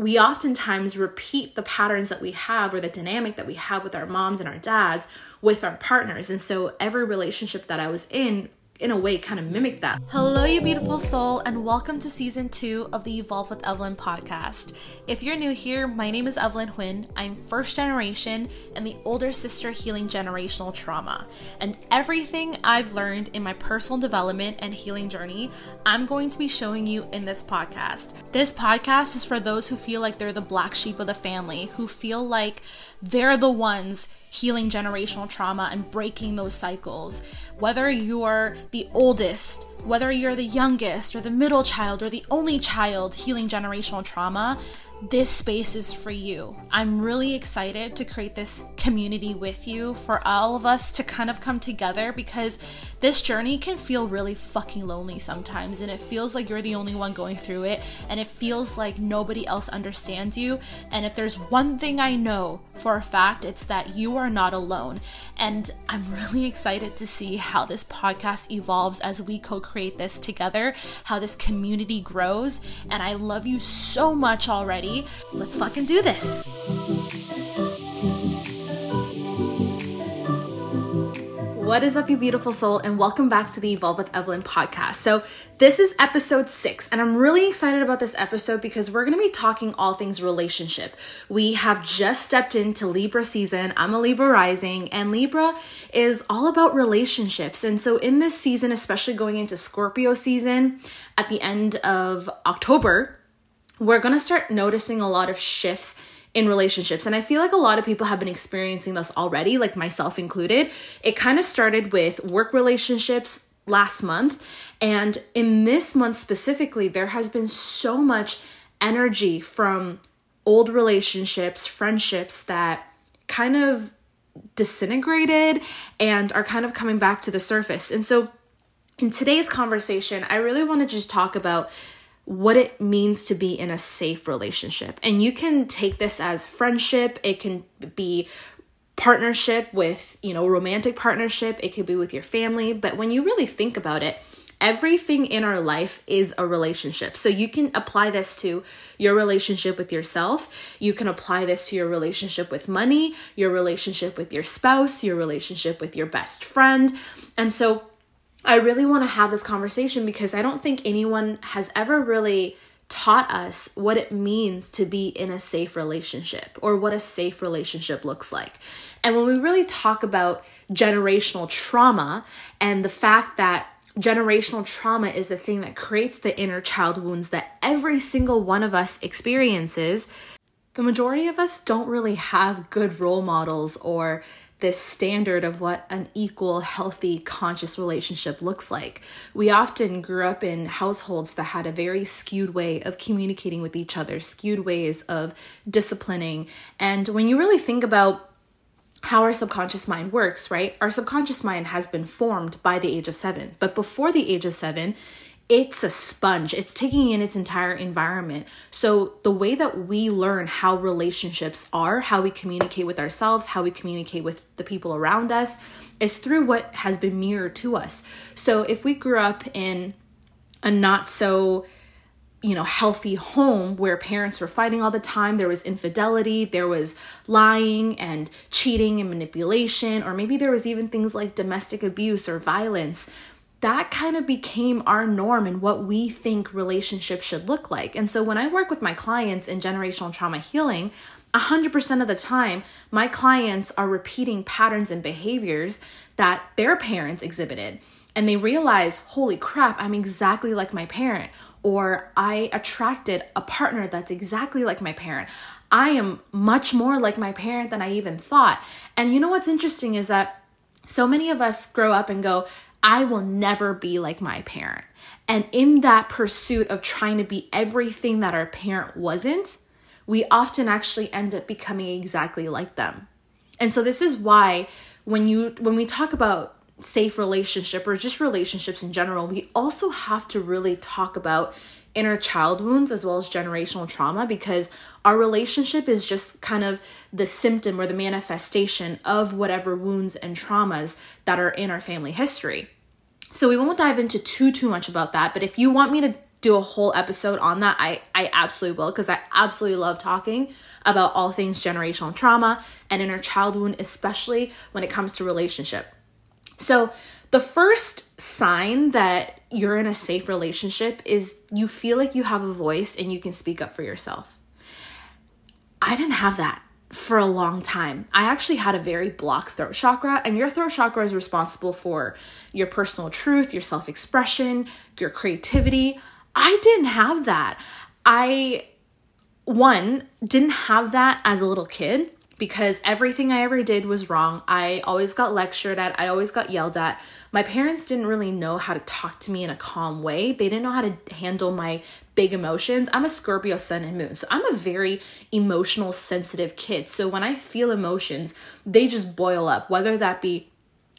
we oftentimes repeat the patterns that we have or the dynamic that we have with our moms and our dads with our partners. And so every relationship that I was in in a way kind of mimic that. Hello, you beautiful soul, and welcome to season two of the Evolve with Evelyn podcast. If you're new here, my name is Evelyn Huynh. I'm first generation and the older sister healing generational trauma. And everything I've learned in my personal development and healing journey, I'm going to be showing you in this podcast. This podcast is for those who feel like they're the black sheep of the family, who feel like they're the ones healing generational trauma and breaking those cycles. Whether you're the oldest, whether you're the youngest, or the middle child, or the only child healing generational trauma, this space is for you. I'm really excited to create this community with you for all of us to kind of come together because this journey can feel really fucking lonely sometimes and it feels like you're the only one going through it and it feels like nobody else understands you. And if there's one thing I know for a fact, it's that you are not alone. And I'm really excited to see how this podcast evolves as we co create this together, how this community grows. And I love you so much already. Let's fucking do this. What is up, you beautiful soul, and welcome back to the Evolve with Evelyn podcast. So, this is episode six, and I'm really excited about this episode because we're going to be talking all things relationship. We have just stepped into Libra season. I'm a Libra rising, and Libra is all about relationships. And so, in this season, especially going into Scorpio season at the end of October, we're going to start noticing a lot of shifts in relationships. And I feel like a lot of people have been experiencing this already, like myself included. It kind of started with work relationships last month. And in this month specifically, there has been so much energy from old relationships, friendships that kind of disintegrated and are kind of coming back to the surface. And so in today's conversation, I really want to just talk about what it means to be in a safe relationship. And you can take this as friendship, it can be partnership with, you know, romantic partnership, it could be with your family, but when you really think about it, everything in our life is a relationship. So you can apply this to your relationship with yourself. You can apply this to your relationship with money, your relationship with your spouse, your relationship with your best friend. And so I really want to have this conversation because I don't think anyone has ever really taught us what it means to be in a safe relationship or what a safe relationship looks like. And when we really talk about generational trauma and the fact that generational trauma is the thing that creates the inner child wounds that every single one of us experiences, the majority of us don't really have good role models or this standard of what an equal, healthy, conscious relationship looks like. We often grew up in households that had a very skewed way of communicating with each other, skewed ways of disciplining. And when you really think about how our subconscious mind works, right? Our subconscious mind has been formed by the age of seven. But before the age of seven, it's a sponge. It's taking in its entire environment. So, the way that we learn how relationships are, how we communicate with ourselves, how we communicate with the people around us, is through what has been mirrored to us. So, if we grew up in a not so you know healthy home where parents were fighting all the time there was infidelity there was lying and cheating and manipulation or maybe there was even things like domestic abuse or violence that kind of became our norm and what we think relationships should look like. And so when I work with my clients in generational trauma healing, 100% of the time, my clients are repeating patterns and behaviors that their parents exhibited. And they realize, holy crap, I'm exactly like my parent. Or I attracted a partner that's exactly like my parent. I am much more like my parent than I even thought. And you know what's interesting is that so many of us grow up and go, I will never be like my parent. And in that pursuit of trying to be everything that our parent wasn't, we often actually end up becoming exactly like them. And so this is why when you when we talk about safe relationship or just relationships in general, we also have to really talk about inner child wounds as well as generational trauma because our relationship is just kind of the symptom or the manifestation of whatever wounds and traumas that are in our family history. So we won't dive into too too much about that, but if you want me to do a whole episode on that, I I absolutely will because I absolutely love talking about all things generational trauma and inner child wound, especially when it comes to relationship. So, the first sign that you're in a safe relationship is you feel like you have a voice and you can speak up for yourself. I didn't have that for a long time. I actually had a very blocked throat chakra, and your throat chakra is responsible for your personal truth, your self expression, your creativity. I didn't have that. I, one, didn't have that as a little kid because everything I ever did was wrong. I always got lectured at, I always got yelled at. My parents didn't really know how to talk to me in a calm way. They didn't know how to handle my big emotions. I'm a Scorpio sun and moon, so I'm a very emotional, sensitive kid. So when I feel emotions, they just boil up, whether that be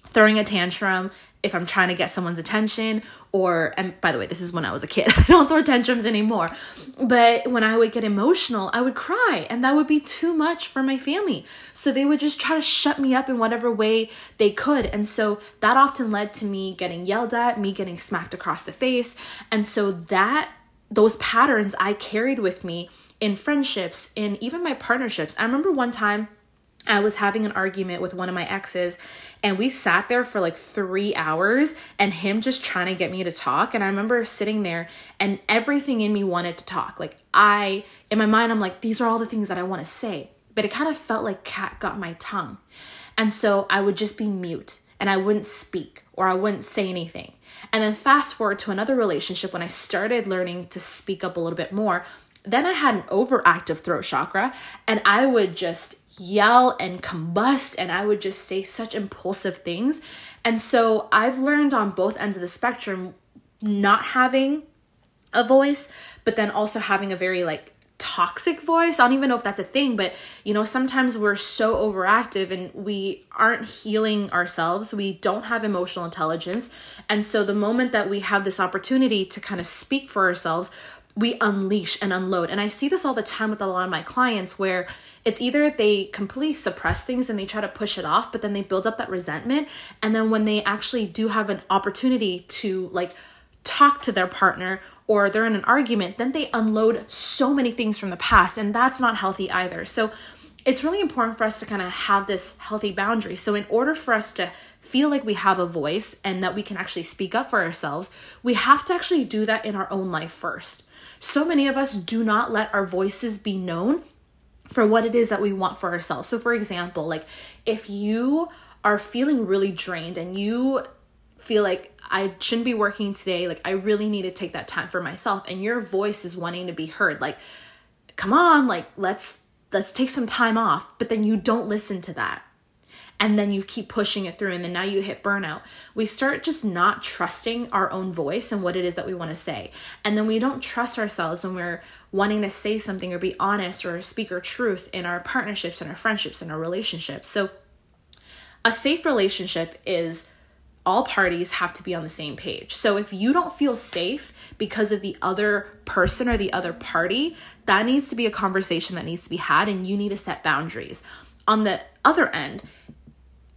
throwing a tantrum, if I'm trying to get someone's attention, or, and by the way, this is when I was a kid. I don't throw tantrums anymore. But when I would get emotional, I would cry, and that would be too much for my family. So they would just try to shut me up in whatever way they could. And so that often led to me getting yelled at, me getting smacked across the face. And so that, those patterns I carried with me in friendships, in even my partnerships. I remember one time, I was having an argument with one of my exes, and we sat there for like three hours and him just trying to get me to talk. And I remember sitting there, and everything in me wanted to talk. Like, I, in my mind, I'm like, these are all the things that I want to say. But it kind of felt like cat got my tongue. And so I would just be mute and I wouldn't speak or I wouldn't say anything. And then fast forward to another relationship when I started learning to speak up a little bit more. Then I had an overactive throat chakra and I would just yell and combust and I would just say such impulsive things. And so I've learned on both ends of the spectrum not having a voice, but then also having a very like toxic voice. I don't even know if that's a thing, but you know, sometimes we're so overactive and we aren't healing ourselves. We don't have emotional intelligence. And so the moment that we have this opportunity to kind of speak for ourselves, we unleash and unload. And I see this all the time with a lot of my clients where it's either they completely suppress things and they try to push it off, but then they build up that resentment. And then when they actually do have an opportunity to like talk to their partner or they're in an argument, then they unload so many things from the past. And that's not healthy either. So it's really important for us to kind of have this healthy boundary. So, in order for us to feel like we have a voice and that we can actually speak up for ourselves, we have to actually do that in our own life first. So many of us do not let our voices be known for what it is that we want for ourselves. So, for example, like if you are feeling really drained and you feel like I shouldn't be working today, like I really need to take that time for myself, and your voice is wanting to be heard, like, come on, like let's let's take some time off, but then you don't listen to that and then you keep pushing it through and then now you hit burnout we start just not trusting our own voice and what it is that we want to say and then we don't trust ourselves when we're wanting to say something or be honest or speak our truth in our partnerships and our friendships and our relationships so a safe relationship is all parties have to be on the same page. So if you don't feel safe because of the other person or the other party, that needs to be a conversation that needs to be had and you need to set boundaries. On the other end,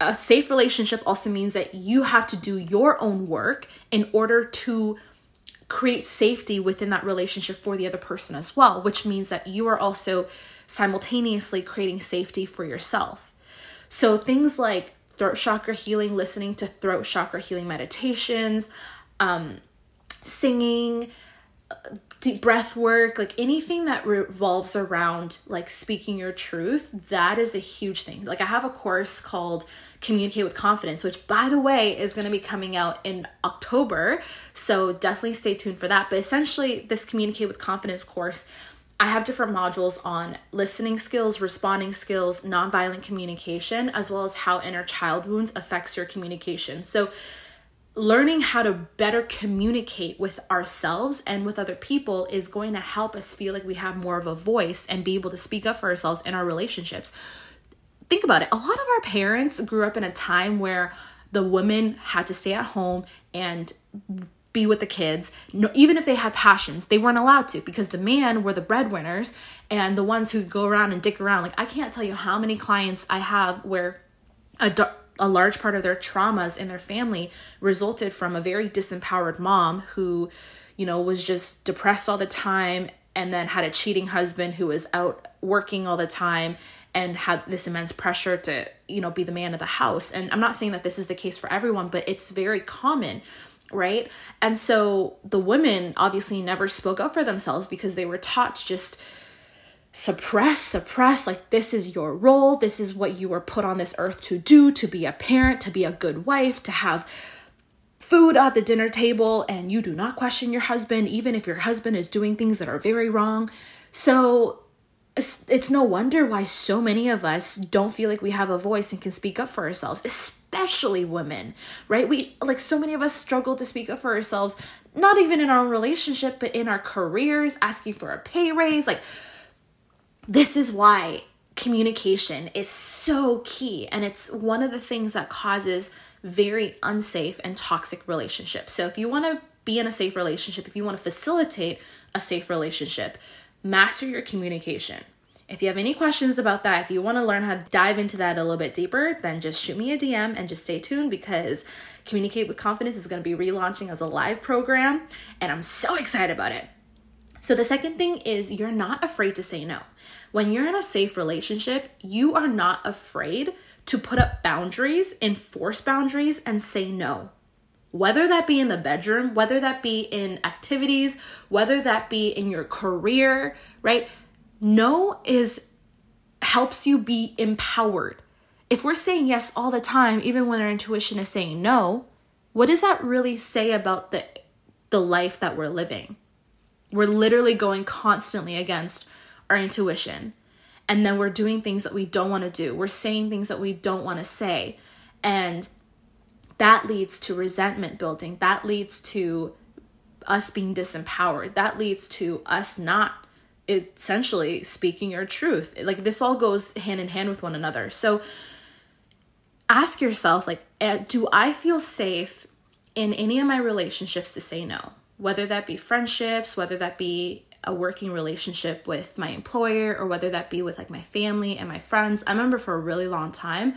a safe relationship also means that you have to do your own work in order to create safety within that relationship for the other person as well, which means that you are also simultaneously creating safety for yourself. So things like throat chakra healing, listening to throat chakra healing meditations, um, singing, deep breath work, like anything that revolves around like speaking your truth, that is a huge thing. Like I have a course called Communicate with Confidence, which by the way is going to be coming out in October. So definitely stay tuned for that. But essentially, this Communicate with Confidence course, I have different modules on listening skills, responding skills, nonviolent communication, as well as how inner child wounds affects your communication. So learning how to better communicate with ourselves and with other people is going to help us feel like we have more of a voice and be able to speak up for ourselves in our relationships. Think about it. A lot of our parents grew up in a time where the women had to stay at home and be with the kids. No, even if they had passions, they weren't allowed to because the man were the breadwinners and the ones who go around and dick around. Like I can't tell you how many clients I have where a a large part of their traumas in their family resulted from a very disempowered mom who you know, was just depressed all the time and then had a cheating husband who was out working all the time and had this immense pressure to, you know, be the man of the house. And I'm not saying that this is the case for everyone, but it's very common right? And so the women obviously never spoke up for themselves because they were taught just suppress, suppress, like this is your role, this is what you were put on this earth to do, to be a parent, to be a good wife, to have food at the dinner table, and you do not question your husband, even if your husband is doing things that are very wrong. So it's, no wonder why so many of us don't feel like we have a voice and can speak up for ourselves, especially women, right? We like so many of us struggle to speak up for ourselves, not even in our relationship, but in our careers, asking for a pay raise. Like, this is why communication is so key, and it's one of the things that causes very unsafe and toxic relationships. So, if you want to be in a safe relationship, if you want to facilitate a safe relationship, master your communication. If you have any questions about that, if you want to learn how to dive into that a little bit deeper, then just shoot me a DM and just stay tuned because Communicate with Confidence is going to be relaunching as a live program, and I'm so excited about it. So, the second thing is you're not afraid to say no. When you're in a safe relationship, you are not afraid to put up boundaries, enforce boundaries, and say no whether that be in the bedroom, whether that be in activities, whether that be in your career, right? No is helps you be empowered. If we're saying yes all the time, even when our intuition is saying no, what does that really say about the the life that we're living? We're literally going constantly against our intuition. And then we're doing things that we don't want to do. We're saying things that we don't want to say. And that leads to resentment building. That leads to us being disempowered. That leads to us not essentially speaking your truth. Like this all goes hand in hand with one another. So ask yourself like eh, do I feel safe in any of my relationships to say no? Whether that be friendships, whether that be a working relationship with my employer or whether that be with like my family and my friends. I remember for a really long time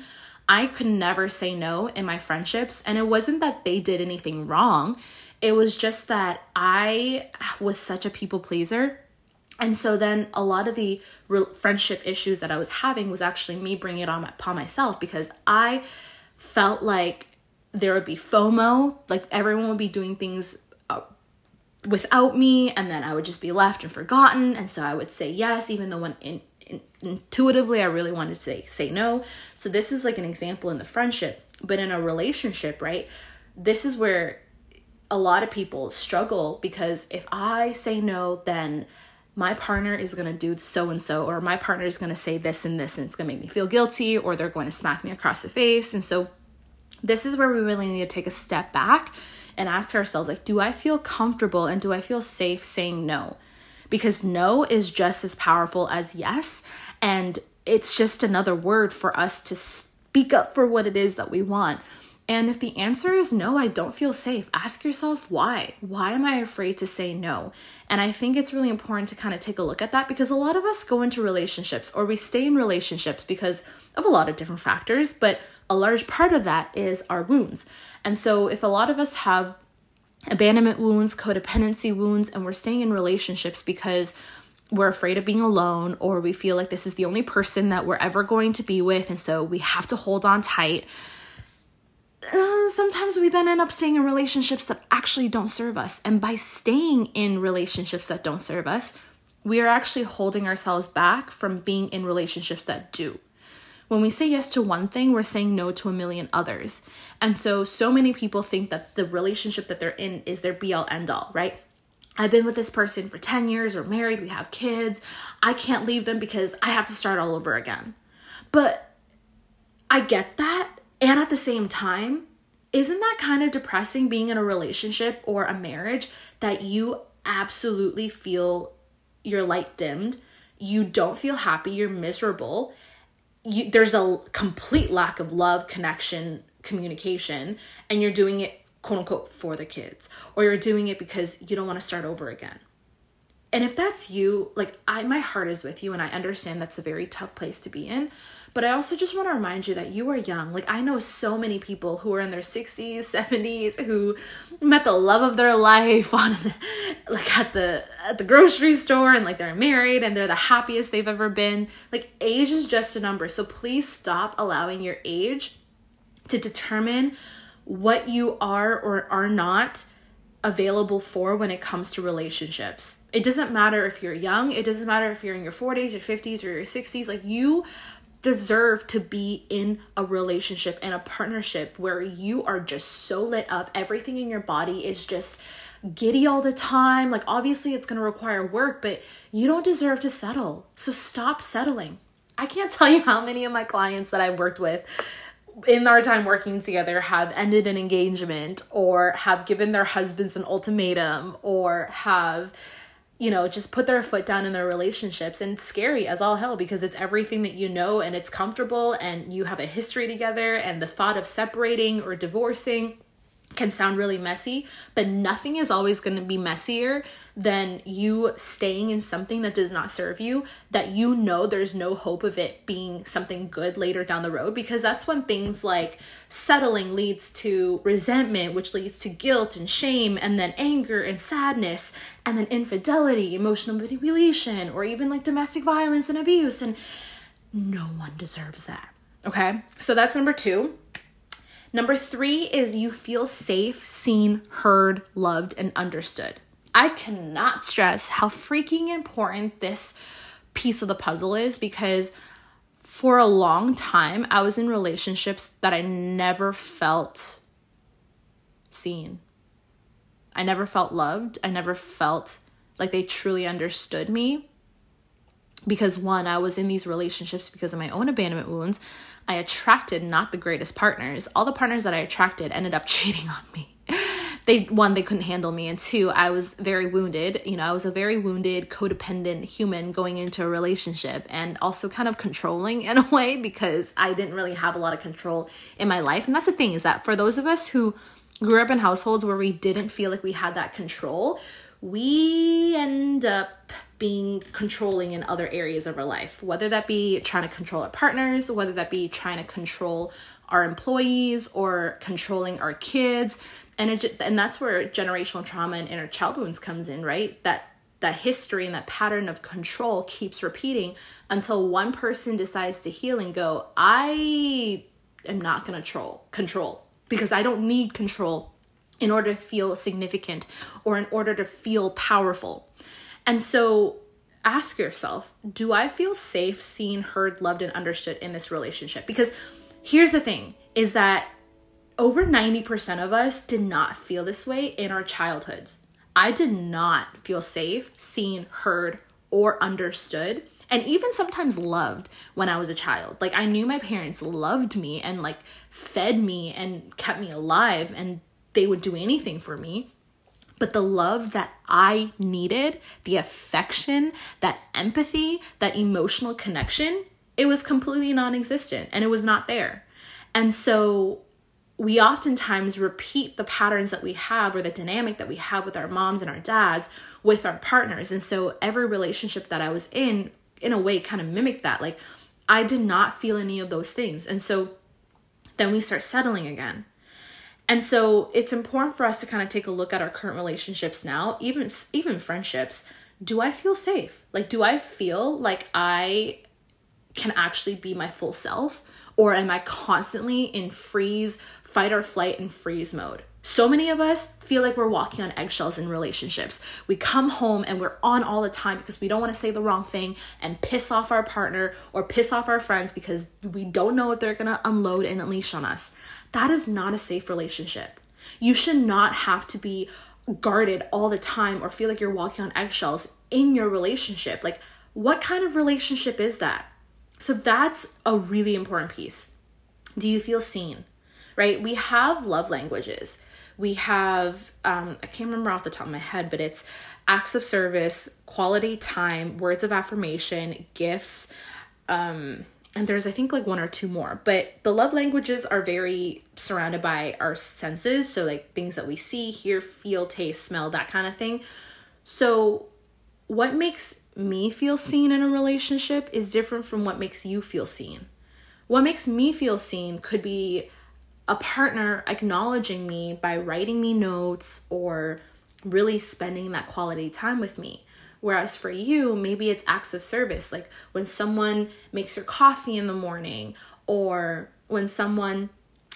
I could never say no in my friendships. And it wasn't that they did anything wrong, it was just that I was such a people pleaser. And so then a lot of the re- friendship issues that I was having was actually me bringing it on upon myself because I felt like there would be FOMO, like everyone would be doing things without me, and then I would just be left and forgotten. And so I would say yes, even though when in, intuitively I really wanted to say say no. So this is like an example in the friendship, but in a relationship, right? This is where a lot of people struggle because if I say no, then my partner is going to do so and so or my partner is going to say this and this and it's going to make me feel guilty or they're going to smack me across the face. And so this is where we really need to take a step back and ask ourselves like do I feel comfortable and do I feel safe saying no? because no is just as powerful as yes. And it's just another word for us to speak up for what it is that we want. And if the answer is no, I don't feel safe, ask yourself why. Why am I afraid to say no? And I think it's really important to kind of take a look at that because a lot of us go into relationships or we stay in relationships because of a lot of different factors, but a large part of that is our wounds. And so if a lot of us have abandonment wounds, codependency wounds, and we're staying in relationships because we're afraid of being alone or we feel like this is the only person that we're ever going to be with, and so we have to hold on tight. Uh, sometimes we then end up staying in relationships that actually don't serve us. And by staying in relationships that don't serve us, we are actually holding ourselves back from being in relationships that do. When we say yes to one thing, we're saying no to a million others. And so, so many people think that the relationship that they're in is their be all end all, right? I've been with this person for 10 years, we're married, we have kids. I can't leave them because I have to start all over again. But I get that. And at the same time, isn't that kind of depressing being in a relationship or a marriage that you absolutely feel your light dimmed? You don't feel happy, you're miserable, you, there's a complete lack of love, connection, communication, and you're doing it quote unquote for the kids, or you're doing it because you don't want to start over again. And if that's you, like I my heart is with you and I understand that's a very tough place to be in. But I also just want to remind you that you are young. Like I know so many people who are in their 60s, 70s who met the love of their life on like at the at the grocery store and like they're married and they're the happiest they've ever been. Like age is just a number. So please stop allowing your age to determine what you are or are not available for when it comes to relationships. It doesn't matter if you're young, it doesn't matter if you're in your 40s, your 50s, or your 60s. Like, you deserve to be in a relationship and a partnership where you are just so lit up. Everything in your body is just giddy all the time. Like, obviously, it's going to require work, but you don't deserve to settle. So, stop settling. I can't tell you how many of my clients that I've worked with in our time working together have ended an engagement or have given their husbands an ultimatum or have you know just put their foot down in their relationships and scary as all hell because it's everything that you know and it's comfortable and you have a history together and the thought of separating or divorcing can sound really messy, but nothing is always going to be messier than you staying in something that does not serve you, that you know there's no hope of it being something good later down the road, because that's when things like settling leads to resentment, which leads to guilt and shame, and then anger and sadness, and then infidelity, emotional manipulation, or even like domestic violence and abuse. And no one deserves that. Okay, so that's number two. Number three is you feel safe, seen, heard, loved, and understood. I cannot stress how freaking important this piece of the puzzle is because for a long time I was in relationships that I never felt seen. I never felt loved. I never felt like they truly understood me because one, I was in these relationships because of my own abandonment wounds. I attracted not the greatest partners. All the partners that I attracted ended up cheating on me. They one they couldn't handle me and two I was very wounded. You know, I was a very wounded codependent human going into a relationship and also kind of controlling in a way because I didn't really have a lot of control in my life. And that's the thing is that for those of us who grew up in households where we didn't feel like we had that control, we end up being controlling in other areas of our life, whether that be trying to control our partners, whether that be trying to control our employees or controlling our kids. And it and that's where generational trauma and inner child wounds comes in, right? That that history and that pattern of control keeps repeating until one person decides to heal and go, I am not going to control control because I don't need control in order to feel significant or in order to feel powerful. And so ask yourself do I feel safe, seen, heard, loved, and understood in this relationship? Because here's the thing is that over 90% of us did not feel this way in our childhoods. I did not feel safe, seen, heard, or understood and even sometimes loved when I was a child. Like I knew my parents loved me and like fed me and kept me alive and they would do anything for me. But the love that I needed, the affection, that empathy, that emotional connection, it was completely non existent and it was not there. And so we oftentimes repeat the patterns that we have or the dynamic that we have with our moms and our dads with our partners. And so every relationship that I was in, in a way, kind of mimicked that. Like I did not feel any of those things. And so then we start settling again. And so it's important for us to kind of take a look at our current relationships now, even even friendships. Do I feel safe? Like do I feel like I can actually be my full self or am I constantly in freeze, fight or flight and freeze mode? So many of us feel like we're walking on eggshells in relationships. We come home and we're on all the time because we don't want to say the wrong thing and piss off our partner or piss off our friends because we don't know if they're going to unload and unleash on us. That is not a safe relationship. You should not have to be guarded all the time or feel like you're walking on eggshells in your relationship. Like, what kind of relationship is that? So, that's a really important piece. Do you feel seen? Right? We have love languages. We have, um, I can't remember off the top of my head, but it's acts of service, quality time, words of affirmation, gifts, um, and there's I think like one or two more, but the love languages are very surrounded by our senses, so like things that we see, hear, feel, taste, smell, that kind of thing. So what makes me feel seen in a relationship is different from what makes you feel seen. What makes me feel seen could be a partner acknowledging me by writing me notes or really spending that quality time with me. Whereas for you, maybe it's acts of service, like when someone makes your coffee in the morning or when someone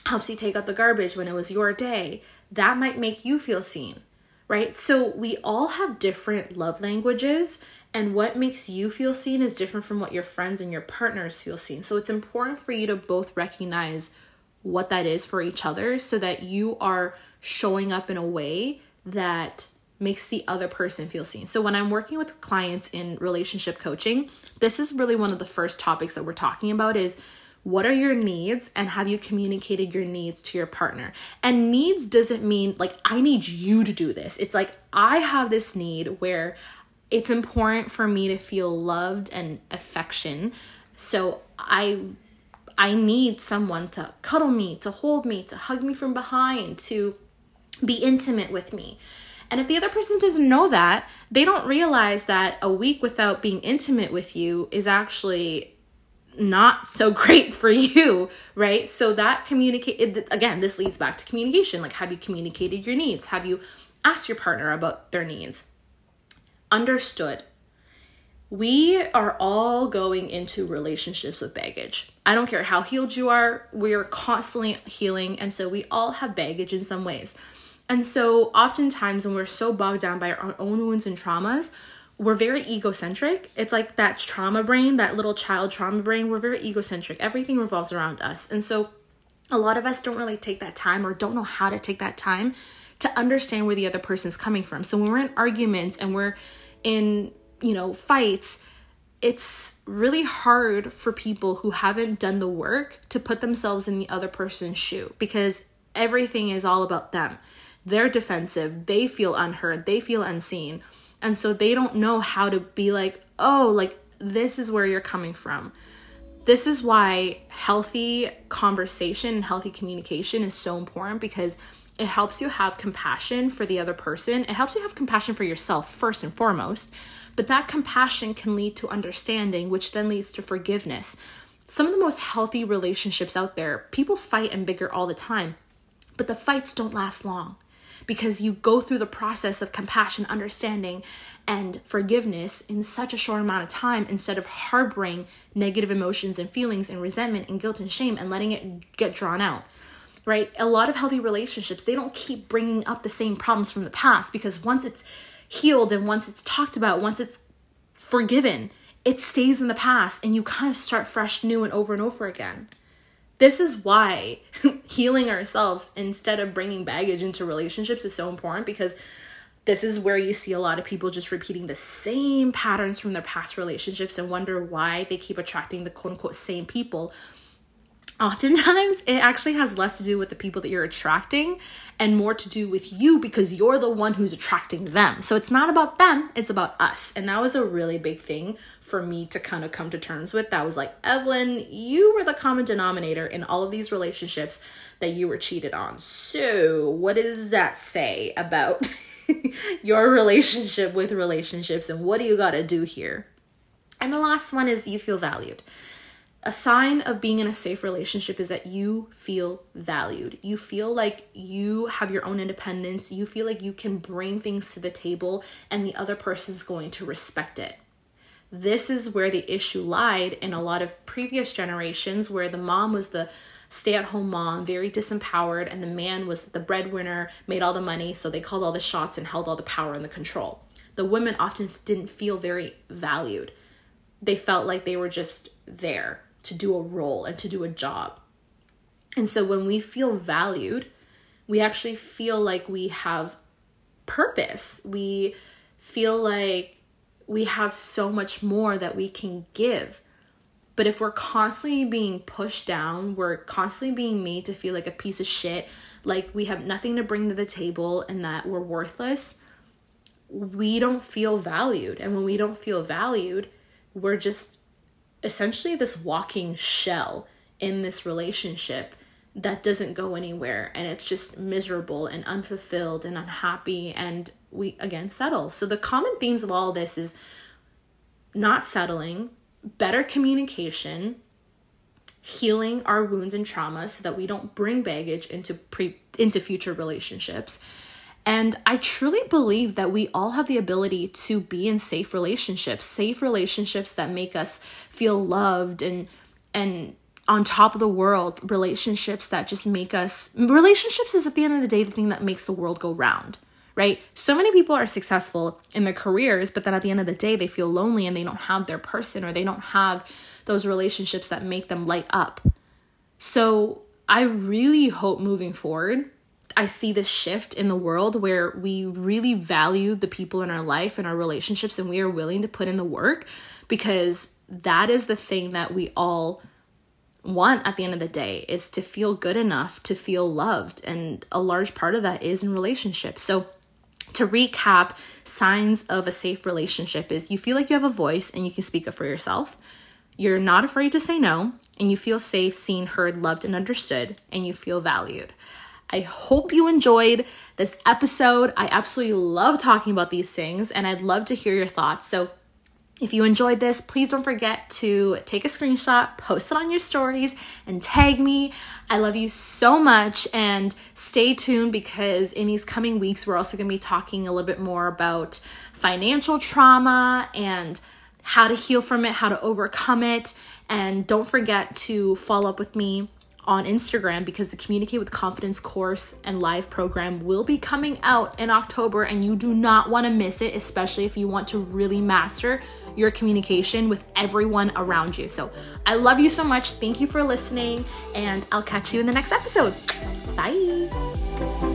helps you take out the garbage when it was your day. That might make you feel seen, right? So we all have different love languages, and what makes you feel seen is different from what your friends and your partners feel seen. So it's important for you to both recognize what that is for each other so that you are showing up in a way that makes the other person feel seen. So when I'm working with clients in relationship coaching, this is really one of the first topics that we're talking about is what are your needs and have you communicated your needs to your partner? And needs doesn't mean like I need you to do this. It's like I have this need where it's important for me to feel loved and affection. So I I need someone to cuddle me, to hold me, to hug me from behind, to be intimate with me. And if the other person doesn't know that, they don't realize that a week without being intimate with you is actually not so great for you, right? So that communicate again, this leads back to communication. Like have you communicated your needs? Have you asked your partner about their needs? Understood. We are all going into relationships with baggage. I don't care how healed you are, we are constantly healing. And so we all have baggage in some ways. And so oftentimes when we're so bogged down by our own wounds and traumas, we're very egocentric. It's like that trauma brain, that little child trauma brain. We're very egocentric. Everything revolves around us. And so a lot of us don't really take that time or don't know how to take that time to understand where the other person's coming from. So when we're in arguments and we're in, you know, fights, it's really hard for people who haven't done the work to put themselves in the other person's shoe because everything is all about them. They're defensive, they feel unheard, they feel unseen. And so they don't know how to be like, oh, like this is where you're coming from. This is why healthy conversation and healthy communication is so important because it helps you have compassion for the other person. It helps you have compassion for yourself first and foremost. But that compassion can lead to understanding, which then leads to forgiveness. Some of the most healthy relationships out there, people fight and bigger all the time, but the fights don't last long because you go through the process of compassion, understanding, and forgiveness in such a short amount of time instead of harboring negative emotions and feelings and resentment and guilt and shame and letting it get drawn out. Right? A lot of healthy relationships, they don't keep bringing up the same problems from the past because once it's healed and once it's talked about, once it's forgiven, it stays in the past and you kind of start fresh, new, and over and over again. This is why healing ourselves instead of bringing baggage into relationships is so important because this is where you see a lot of people just repeating the same patterns from their past relationships and wonder why they keep attracting the quote unquote same people oftentimes it actually has less to do with the people that you're attracting and more to do with you because you're the one who's attracting them. So it's not about them, it's about us. And that was a really big thing for me to kind of come to terms with. That was like, Evelyn, you were the common denominator in all of these relationships that you were cheated on. So, what does that say about your relationship with relationships and what do you got to do here? And the last one is you feel valued a sign of being in a safe relationship is that you feel valued. You feel like you have your own independence. You feel like you can bring things to the table and the other person is going to respect it. This is where the issue lied in a lot of previous generations where the mom was the stay at home mom, very disempowered, and the man was the breadwinner, made all the money, so they called all the shots and held all the power and the control. The women often didn't feel very valued. They felt like they were just there to do a role and to do a job. And so when we feel valued, we actually feel like we have purpose. We feel like we have so much more that we can give. But if we're constantly being pushed down, we're constantly being made to feel like a piece of shit, like we have nothing to bring to the table and that we're worthless, we don't feel valued. And when we don't feel valued, we're just essentially this walking shell in this relationship that doesn't go anywhere and it's just miserable and unfulfilled and unhappy and we again settle. So the common themes of all this is not settling, better communication, healing our wounds and traumas so that we don't bring baggage into pre into future relationships. And I truly believe that we all have the ability to be in safe relationships, safe relationships that make us feel loved and and on top of the world, relationships that just make us relationships is at the end of the day the thing that makes the world go round right? So many people are successful in their careers, but then at the end of the day, they feel lonely and they don't have their person or they don't have those relationships that make them light up. So I really hope moving forward, I see this shift in the world where we really value the people in our life and our relationships and we are willing to put in the work because that is the thing that we all want at the end of the day is to feel good enough to feel loved and a large part of that is in relationships. So to recap, signs of a safe relationship is you feel like you have a voice and you can speak up for yourself. You're not afraid to say no, and you feel safe, seen, heard, loved, and understood, and you feel valued. I hope you enjoyed this episode. I absolutely love talking about these things, and I'd love to hear your thoughts. So if you enjoyed this, please don't forget to take a screenshot, post it on your stories, and tag me. I love you so much, and stay tuned because in these coming weeks, we're also going to be talking a little bit more about financial trauma and how to heal from it, how to overcome it. And don't forget to follow up with me on Instagram because the Communicate with Confidence course and live program will be coming out in October, and you do not want to miss it, especially if you want to really master your communication with everyone around you. So I love you so much. Thank you for listening, and I'll catch you in the next episode. Bye.